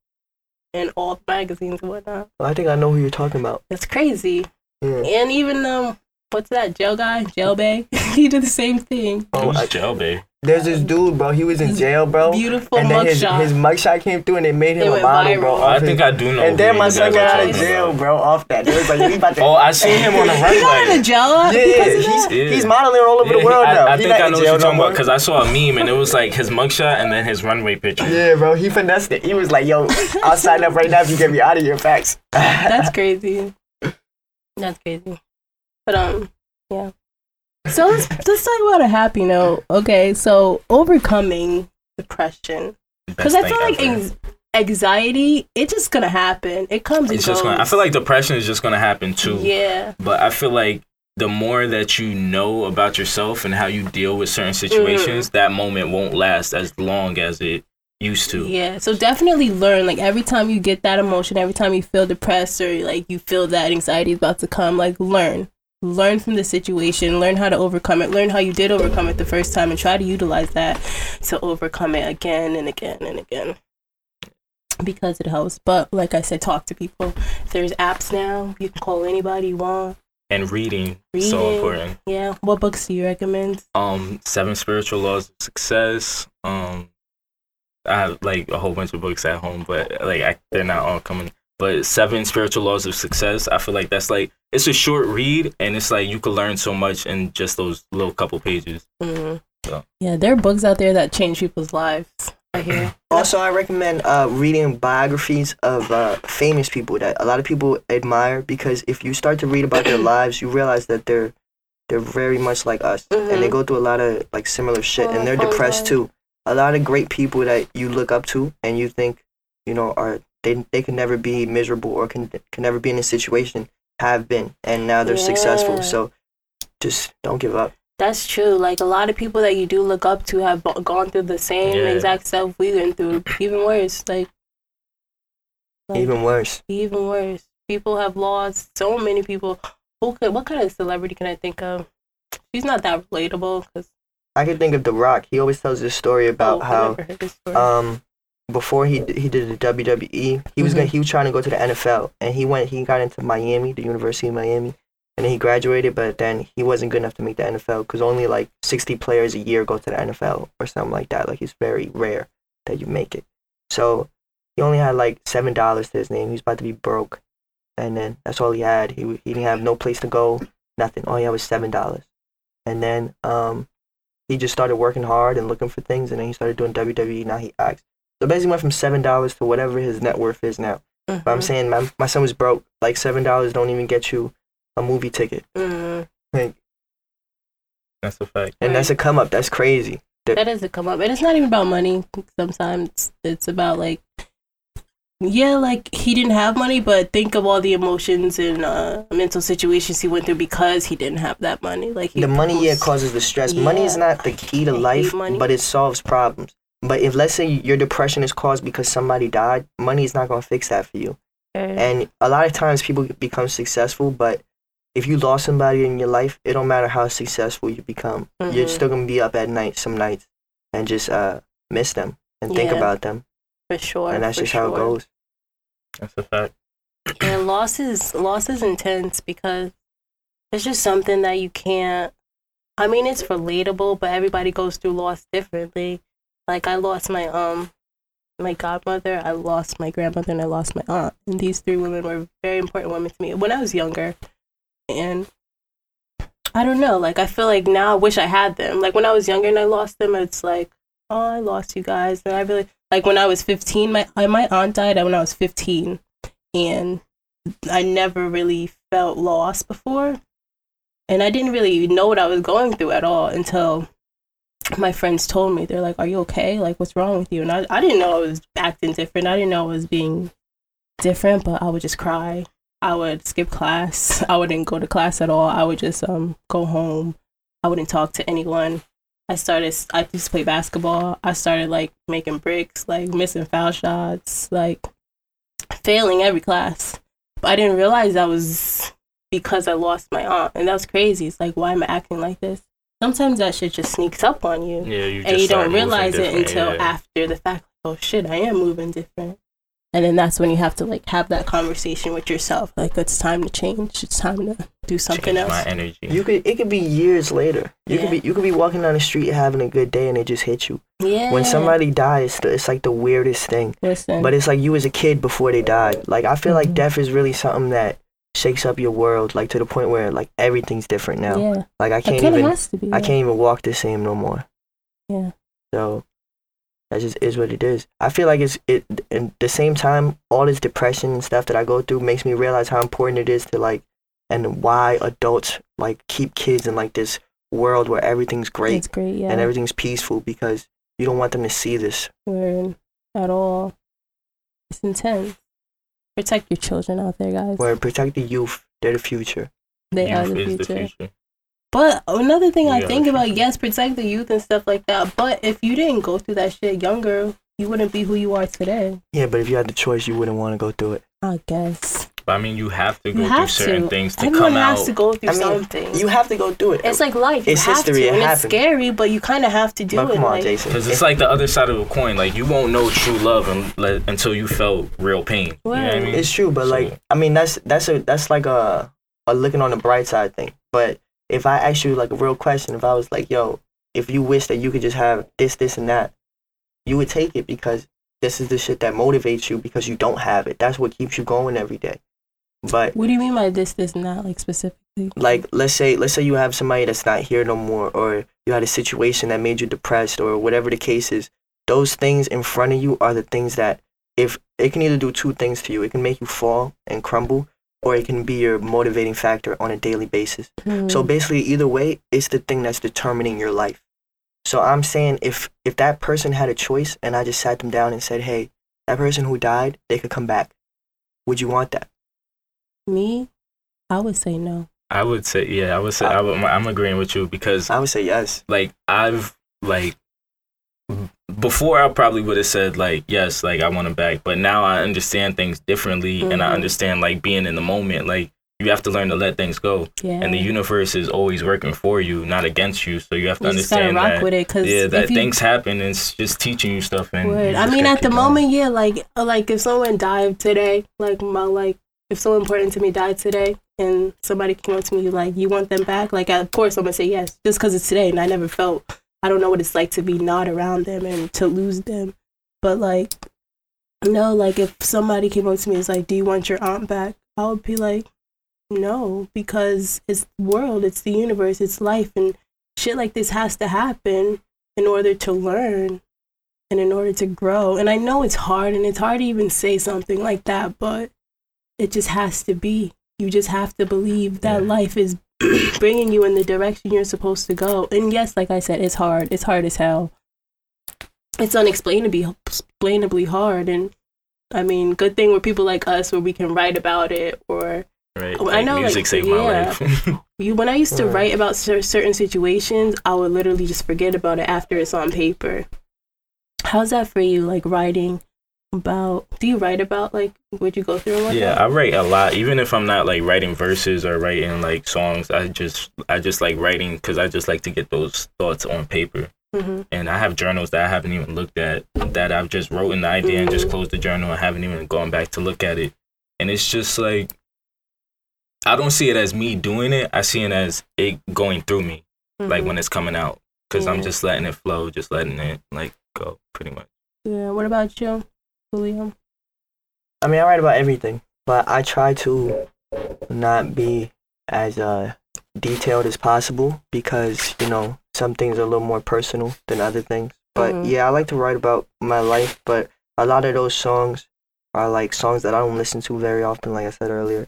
in all the magazines and whatnot. I think I know who you're talking about. That's crazy. Yeah. And even um, what's that jail guy, Jail Bay? he did the same thing. Oh, I- jail, babe. There's this dude, bro. He was in jail, bro. Beautiful and then his, mugshot. his mugshot came through and they made him It a went model, bro. viral. Oh, I off think his- I do know. And then my you son guys got out of talking jail, about. bro, off that. They was like, we about to. Oh, I seen him on the he got in runway. a jail Yeah, because yeah, of he's, that? Yeah. he's modeling all over Yeah, the world I, now. I He think not I in know what jail you're no talking more. about because I saw a meme and it was like his mugshot and then his runway picture. Yeah, bro, he finessed it. He was like, yo, I'll sign up right now if you get me out of here, facts. That's crazy. That's crazy. But um, yeah. So let's let's talk about a happy note. Okay, so overcoming depression because I feel like anx- anxiety, it's just gonna happen. It comes. it's and just gonna. I feel like depression is just gonna happen too. Yeah. But I feel like the more that you know about yourself and how you deal with certain situations, mm. that moment won't last as long as it used to. Yeah, so definitely learn. Like every time you get that emotion, every time you feel depressed or like you feel that anxiety is about to come, like learn. Learn from the situation, learn how to overcome it, learn how you did overcome it the first time, and try to utilize that to overcome it again and again and again. Because it helps. But like I said, talk to people. There's apps now. You can call anybody you want. And reading, so important. Yeah. What books do you recommend? Um, Seven Spiritual Laws of Success. Um, I have like a whole bunch of books at home, but like I, they're not all coming. But Seven Spiritual Laws of Success. I feel like that's like it's a short read, and it's like you could learn so much in just those little couple pages. Mm. So. Yeah, there are books out there that change people's lives. I hear. Also, I recommend uh, reading biographies of uh, famous people that a lot of people admire because if you start to read about their lives, you realize that they're they're very much like us and they Mhm. go through a lot of like similar shit Oh, and they're oh, depressed God. too. A lot of great people that you look up to and you think you know are they they can never be miserable or can can never be in a situation have been and now they're successful. So just don't give up. That's true. Like a lot of people that you do look up to have bo- gone through the same Yeah. exact stuff we went through, even worse. Like, like Even worse. even worse. People have lost so many people. Who could? What kind of celebrity can I think of? She's not that relatable because I can think of The Rock. He always tells this story about oh, how never heard this story. um before he d- he did the WWE, he was Mhm. gonna he was trying to go to the NFL, and he went he got into Miami, the University of Miami, and then he graduated, but then he wasn't good enough to make the NFL because only like sixty players a year go to the NFL or something like that. Like it's very rare that you make it. So he only had like seven dollars to his name. He was about to be broke, and then that's all he had. He he didn't have no place to go, nothing. All he had was seven dollars, and then um he just started working hard and looking for things, and then he started doing WWE. Now he acts. So basically went from seven dollars to whatever his net worth is now. But I'm Mhm. saying my my son was broke. Like seven dollars don't even get you a movie ticket. Mhm. Like, That's a fact. and that's a come up. That's crazy. That, That is a come up, and it's not even about money. Sometimes it's about like, yeah, like he didn't have money, but think of all the emotions and uh, mental situations he went through because he didn't have that money. Like he The money yeah causes the stress. Money is not the key to I life, money. but it solves problems. But if let's say your depression is caused because somebody died, money is not gonna fix that for you. And a lot of times people become successful, but if you lost somebody in your life, it don't matter how successful you become. You're Mhm. still gonna be up at night some nights and just uh miss them and think about them. for sure, and that's for just how it goes. That's a fact. And loss is loss is intense because it's just something that you can't. I mean, it's relatable, but everybody goes through loss differently. Like I lost my um my godmother, I lost my grandmother, and I lost my aunt. And these three women were very important women to me when I was younger. And I don't know, like I feel like now I wish I had them. Like when I was younger and I lost them, it's like oh, I lost you guys. And I really, like when I was 15, my, uh, my aunt died when I was 15. And I never really felt lost before. And I didn't really know what I was going through at all until my friends told me. They're like, Are you okay? Like, what's wrong with you? And I, I didn't know I was acting different. I didn't know I was being different, but I would just cry. I would skip class. I wouldn't go to class at all. I would just um go home. I wouldn't talk to anyone. I started I used to play basketball. I started like making bricks, like missing foul shots, like failing every class. But I didn't realize that was because I lost my aunt. And that was crazy. It's like why am I acting like this? Sometimes that shit just sneaks up on you. Yeah, you just and you start don't realize it until yeah. after the fact. Oh shit, I am moving different. And then that's when you have to like have that conversation with yourself. Like it's time to change. It's time to do something Change my energy. You could it could be years later. You Yeah. could be you could be walking down the street having a good day and it just hits you. Yeah. When somebody dies, it's like the weirdest thing. listen, But it's like you as a kid before they died. Like I feel Mhm. like death is really something that shakes up your world, like to the point where like everything's different now. yeah, Like I can't even be. I can't even walk the same no more. Yeah. So that just is what it is. I feel like it's it and the same time, all this depression and stuff that I go through makes me realize how important it is to like and why adults like keep kids in like this world where everything's great It's great. Yeah. and everything's peaceful because you don't want them to see this. Word at all. It's intense. Protect your children out there, guys. Where protect the youth, they're the future. They are the is future. the future. But another thing I think about, yes, protect the youth and stuff like that. But if you didn't go through that shit younger, you wouldn't be who you are today. Yeah, but if you had the choice, you wouldn't want to go through it. I guess. But I mean, you have to You go through have certain to. things to Everyone come has out. to go through I mean, something. You have to go through it. it's like life. You It's have history, to, it and it's scary, but you kind of have to do but it. come on, like, Jason. Because it's like the other side of a coin. Like you won't know true love un- until you felt real pain. You know what I mean? It's true, but So- like I mean that's that's a that's like a a looking on the bright side thing. But if I ask you like a real question, if I was like, yo, if you wish that you could just have this, this and that, you would take it because this is the shit that motivates you because you don't have it. That's what keeps you going every day. But what do you mean by this, this, that, like specifically? like let's say let's say you have somebody that's not here no more or you had a situation that made you depressed or whatever the case is those things in front of you are the things that if it can either do two things to you. It can make you fall and crumble or it can be your motivating factor on a daily basis. So Hmm. basically either way it's the thing that's determining your life. So i'm saying if if that person had a choice and i just sat them down and said hey that person who died they could come back. Would you want that me, I would say no. I would say, yeah, I would say, I would, I'm agreeing with you because i would say yes like I've like before I probably would have said like yes, like I want him back, but now I understand things differently and I Mhm. understand like being in the moment. Like you have to learn to let things go, Yeah. and the universe is always working for you, not against you. So you have to you just gotta understand rock that. with it, cause yeah, that you, things happen and it's just teaching you stuff. And you I mean, at the going. moment, yeah, like like if someone died today, like my like if someone important to me died today, and somebody came up to me like, "You want them back?" Like, of course, I'm gonna say yes, just because it's today, and I never felt. I don't know what it's like to be not around them and to lose them, but like, no, like if somebody came up to me and was like, "Do you want your aunt back?" I would be like, "No," because it's the world, it's the universe, it's life, and shit like this has to happen in order to learn and in order to grow. And I know it's hard and it's hard to even say something like that, but it just has to be. You just have to believe that Yeah. life is bringing you in the direction you're supposed to go. And yes, like I said, it's hard. It's hard as hell. It's unexplainably explainably hard and I mean, good thing we're people like us where we can write about it or Right. Oh, I Like, know, like, music saved yeah. my life. you when I used to write about cer- certain situations, I would literally just forget about it after it's on paper. How's that for you? Like writing about? Do you write about like what you go through? Yeah? I write a lot. Even if I'm not like writing verses or writing like songs, I just I just like writing because I just like to get those thoughts on paper. Mhm. And I have journals that I haven't even looked at that I've just wrote in the idea and just closed the journal and haven't even gone back to look at it. And it's just like I don't see it as me doing it. I see it as it going through me, like Mhm. when it's coming out, because I'm just letting it flow, just letting it like go, pretty much. Yeah. What about you, I mean, I write about everything, but I try to not be as uh, detailed as possible because you know some things are a little more personal than other things. But Mhm. yeah, I like to write about my life, but a lot of those songs are like songs that I don't listen to very often, like I said earlier.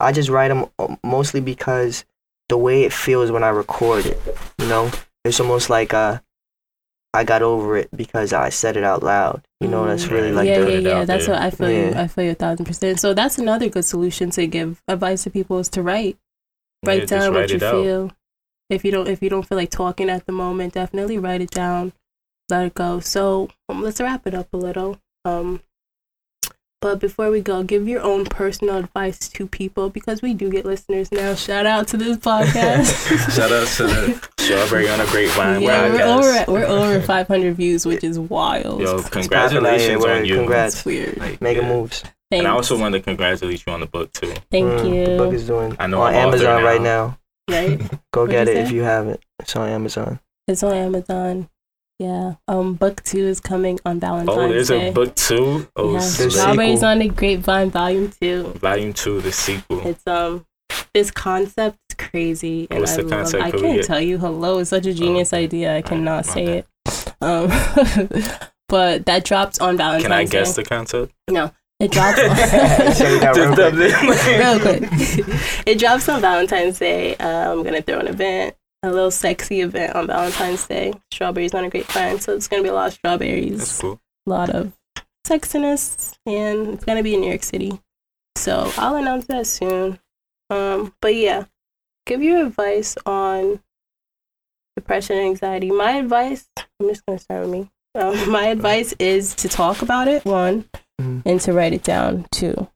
I just write them mostly because the way it feels when I record it, you know, it's almost like uh, I got over it because I said it out loud. You know, that's really like yeah, the yeah, it yeah. That's there. what I feel you. I feel you a thousand percent. So that's another good solution to give advice to people is to write. Write Yeah, just down what you it out. feel. If you don't, if you don't feel like talking at the moment, definitely write it down. Let it go. So um, let's wrap it up a little. Um, but before we go, give your own personal advice to people because we do get listeners now. Shout out to this podcast. Shout out to the Strawberry on a Grapevine yeah, we're over at, we're over 500 views, which is wild. Yo, congratulations popular, on you. congrats. That's weird. Like, making yeah. moves. Thanks. And I also want to congratulate you on the book too. Thank Mm, The book is doing I know on I'm author Amazon right now. now. Right. Go What'd get you it if you have it. It's on Amazon. It's on Amazon. Yeah. Um, book two is coming on Valentine's Day. Oh, there's Day. a book two. Oh, yeah. There's snap. Strawberries sequel. on the Grapevine Volume Two. volume two, the sequel. It's um, this concept is crazy, and What's I the love. concept? I can't get- tell you. Hello, it's such a genius okay. idea. I cannot say bad. it. Um, but that drops on Valentine's Can I guess Day. the concept? No. It drops. On- real quick. real quick. it drops on Valentine's Day. Uh, I'm gonna throw an event, a little sexy event on Valentine's Day. Strawberries on a great grapevine, so it's gonna be a lot of That's strawberries, cool. a lot of sexiness, and it's gonna be in New York City. So I'll announce that soon. Um, but yeah, give your advice on depression and anxiety. My advice. I'm just gonna start with me. Um, my advice is to talk about it. One, Mhm. and to write it down too.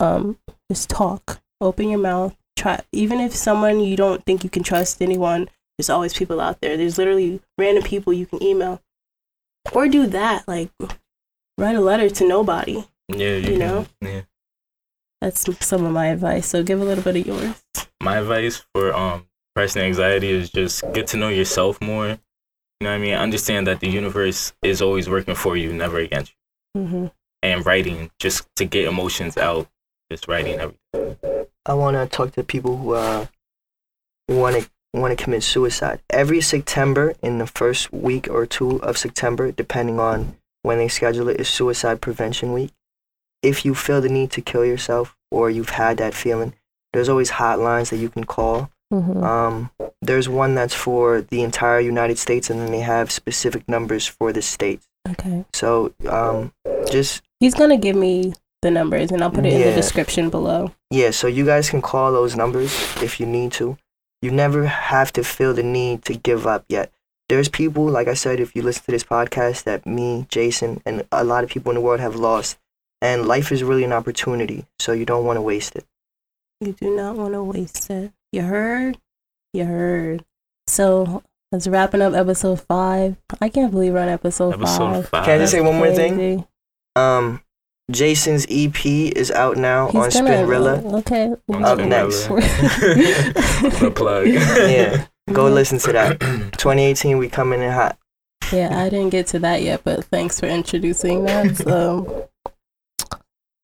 Um, just talk. Open your mouth. Try even if someone you don't think you can trust anyone, there's always people out there. There's literally random people you can email. Or do that. Like write a letter to nobody. Yeah, you, You can- know? Yeah. That's some of my advice. So give a little bit of yours. My advice for um depression and anxiety is just get to know yourself more. You know what I mean? Understand that the universe is always working for you, never against you. hmm And writing just to get emotions out, just writing everything. I want to talk to people who uh want to want to commit suicide. Every September, in the first week or two of September, depending on when they schedule it, is Suicide Prevention Week. If you feel the need to kill yourself or you've had that feeling, there's always hotlines that you can call. hmm Um, there's one that's for the entire United States, and then they have specific numbers for the states. Okay. So um, just He's gonna give me the numbers, and I'll put it in the description below. Yeah, so you guys can call those numbers if you need to. You never have to feel the need to give up yet. There's people, like I said, if you listen to this podcast, that me, Jason, and a lot of people in the world have lost. And life is really an opportunity, so you don't want to waste it. You do not want to waste it. You heard? You heard. So let's wrapping up episode five. I can't believe we're on episode, Episode five. five. Can I just say one more thing? Um, Jason's EP is out now He's on gonna- Spinrilla. Okay. On Up next. the plug. Yeah, go listen to that. 2018, we coming in hot. yeah, I didn't get to that yet, but thanks for introducing that. So,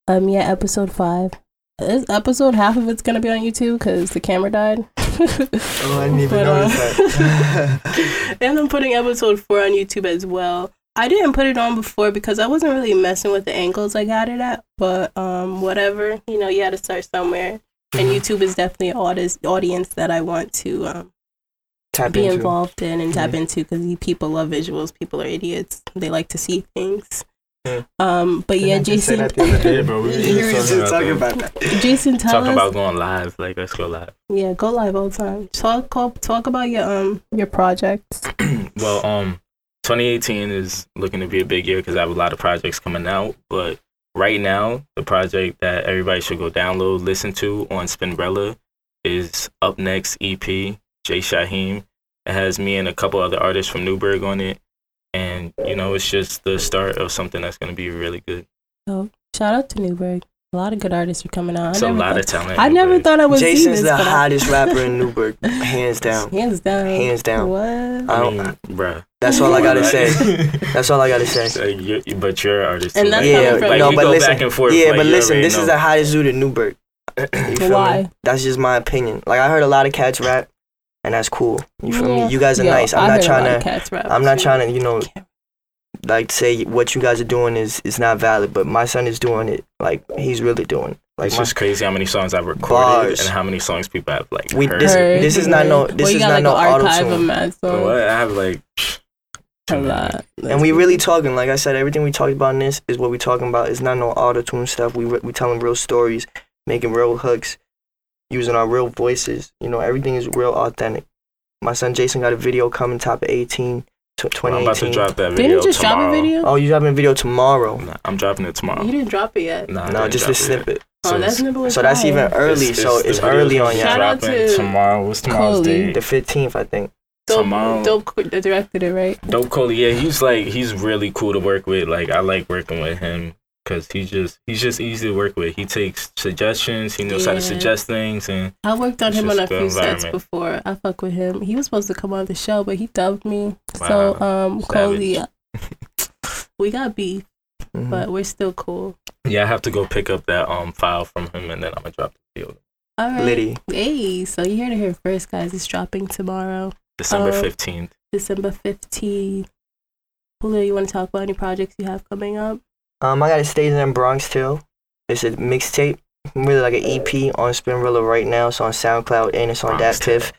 um, yeah, episode five. This episode, half of it's gonna be on YouTube because the camera died. Oh, I didn't even But, uh, that. and I'm putting episode four on YouTube as well. I didn't put it on before because I wasn't really messing with the angles I got it at. But um, whatever, you know, you had to start somewhere. And YouTube is definitely an audience audience that I want to um, Tap be into. involved in and tap Yeah. into because people love visuals. People are idiots. They like to see things. Yeah. Um, but yeah, I just Jason, that day. Bro, we were just were just talking talking about about that. Jason, tell Talking us. about going live. Like, let's go live. yeah, go live all the time. Talk, talk, talk about your um your projects. well, um, 2018 is looking to be a big year because I have a lot of projects coming out. But right now, the project that everybody should go download, listen to on Spinrilla is Up Next EP, Jay Shyheim. It has me and a couple other artists from Newburgh on it. And, you know, it's just the start of something that's going to be really good. So shout out to Newburgh. A lot of good artists are coming out. It's I a never lot thought, of talent. I never thought I would see Jason's this. the but I- hottest rapper in Newburgh, hands down. Hands down. Hands down. What? I I don't- mean, bruh. That's all I gotta say. That's all I gotta say. So you- but you're an artist. And too. that's Like, Yeah, coming from like, no, we but go listen. back and forth. yeah, like, but listen, already this is the hottest dude in Newburgh. You feel Why? me? That's just my opinion. Like I heard a lot of cats rap, and that's cool. You feel Yeah. me? You guys are Yo, nice. I I'm not heard a lot trying of to. cats rap, I'm not too. trying to. You know, like say what you guys are doing is is not valid, but my son is doing it. Like he's really doing. It. Like it's my, just crazy how many songs I've recorded Bars. and how many songs people have like We- heard. this- Heard, this is not no- this well, is got not like no archive auto-tune. of mad But what? I have like A lot. and we really talking. Like I said, everything we talked about in this is what we talking about. It's not no auto tune stuff. We re- we telling real stories, making real hooks, using our real voices. You know, everything is real authentic. My son Jason got a video coming top of 18 to I'm about to drop that Didn't video you just tomorrow. drop a video? Oh, you dropping a video tomorrow? Nah, I'm dropping it tomorrow. You didn't drop it yet. Nah, No, didn't just drop a it yet. snippet. Oh, So that's number. So that's even early. It's- so the it's early on be y'all. Shout out dropping to tomorrow. What's tomorrow's Coley. date? The 15th, I think. Dope, tomorrow. Dope directed it, right? Dope Coley, yeah, he's like he's really cool to work with. Like I like working with him because he's just he's just easy to work with. He takes suggestions. He knows how to suggest things, and I worked on him on a few sets before. I fuck with him. He was supposed to come on the show, but he dubbed me. Wow. So, um, Coley, we got beef, Mhm. but we're still cool. yeah, I have to go pick up that um file from him, and then I'm gonna drop the field. All right. Liddy. Hey, so you heard it here first, guys. It's dropping tomorrow, December Uh, fifteenth. December 15th. Julio, you want to talk about any projects you have coming up? Um, I got a stage in Bronx too. It's a mixtape, really like an EP on Spinrilla right now. It's on SoundCloud and it's on Bronx Dat Piff,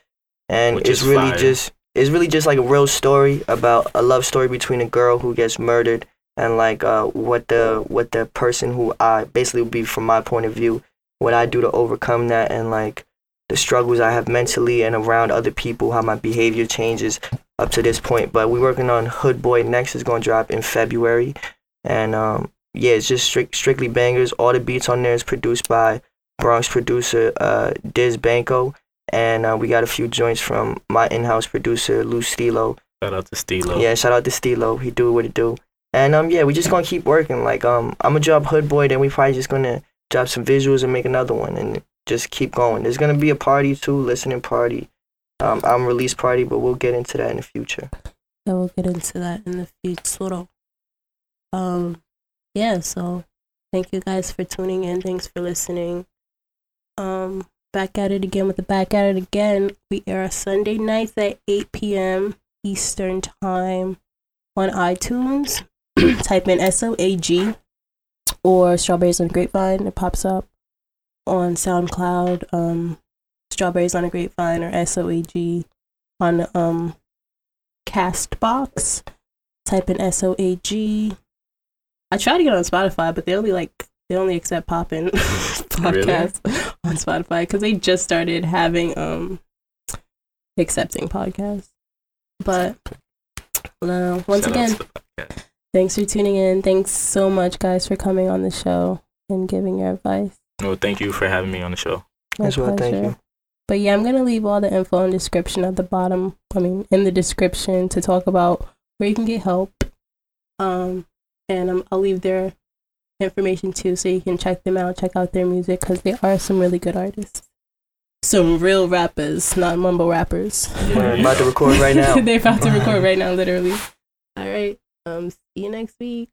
and Which it's really fire. just it's really just like a real story about a love story between a girl who gets murdered and like uh what the what the person who I basically would be from my point of view what I do to overcome that and like the struggles I have mentally and around other people how my behavior changes up to this point. But we're working on Hood Boy next is gonna drop in February, and um yeah, it's just strict, strictly bangers. All the beats on there is produced by Bronx producer uh, Diz Banco, and uh, we got a few joints from my in-house producer Lou Stilo. Shout out to Stilo. Yeah, shout out to Stilo. He do what he do. And um, yeah, we just gonna keep working. Like um, I'm gonna drop Hood Boy, then we probably just gonna drop some visuals and make another one, and just keep going. There's gonna be a party too, listening party, um, album release party, but we'll get into that in the future. Yeah, we'll get into that in the future. Um, yeah, so thank you guys for tuning in. Thanks for listening. Um, back at it again with the back at it again. We air Sunday nights at 8 p.m. Eastern Time on iTunes. Type in S O A G or Strawberries on a Grapevine. It pops up on SoundCloud. Um, Strawberries on a Grapevine or S O A G on um Castbox. Type in S O A G. I tried to get on Spotify, but they only like they only accept poppin podcasts on Spotify because they just started having um accepting podcasts. But no, once Shout again, to the podcast. thanks for tuning in. Thanks so much, guys, for coming on the show and giving your advice. Well, thank you for having me on the show. My As well, thank pleasure. you. But yeah, I'm gonna leave all the info in description at the bottom. I mean, in the description to talk about where you can get help. Um, and um, I'll leave their information too, so you can check them out, check out their music, because they are some really good artists. Some real rappers, not mumble rappers. We're about to record right now. They're about to record right now, literally. All right. Um, see you next week.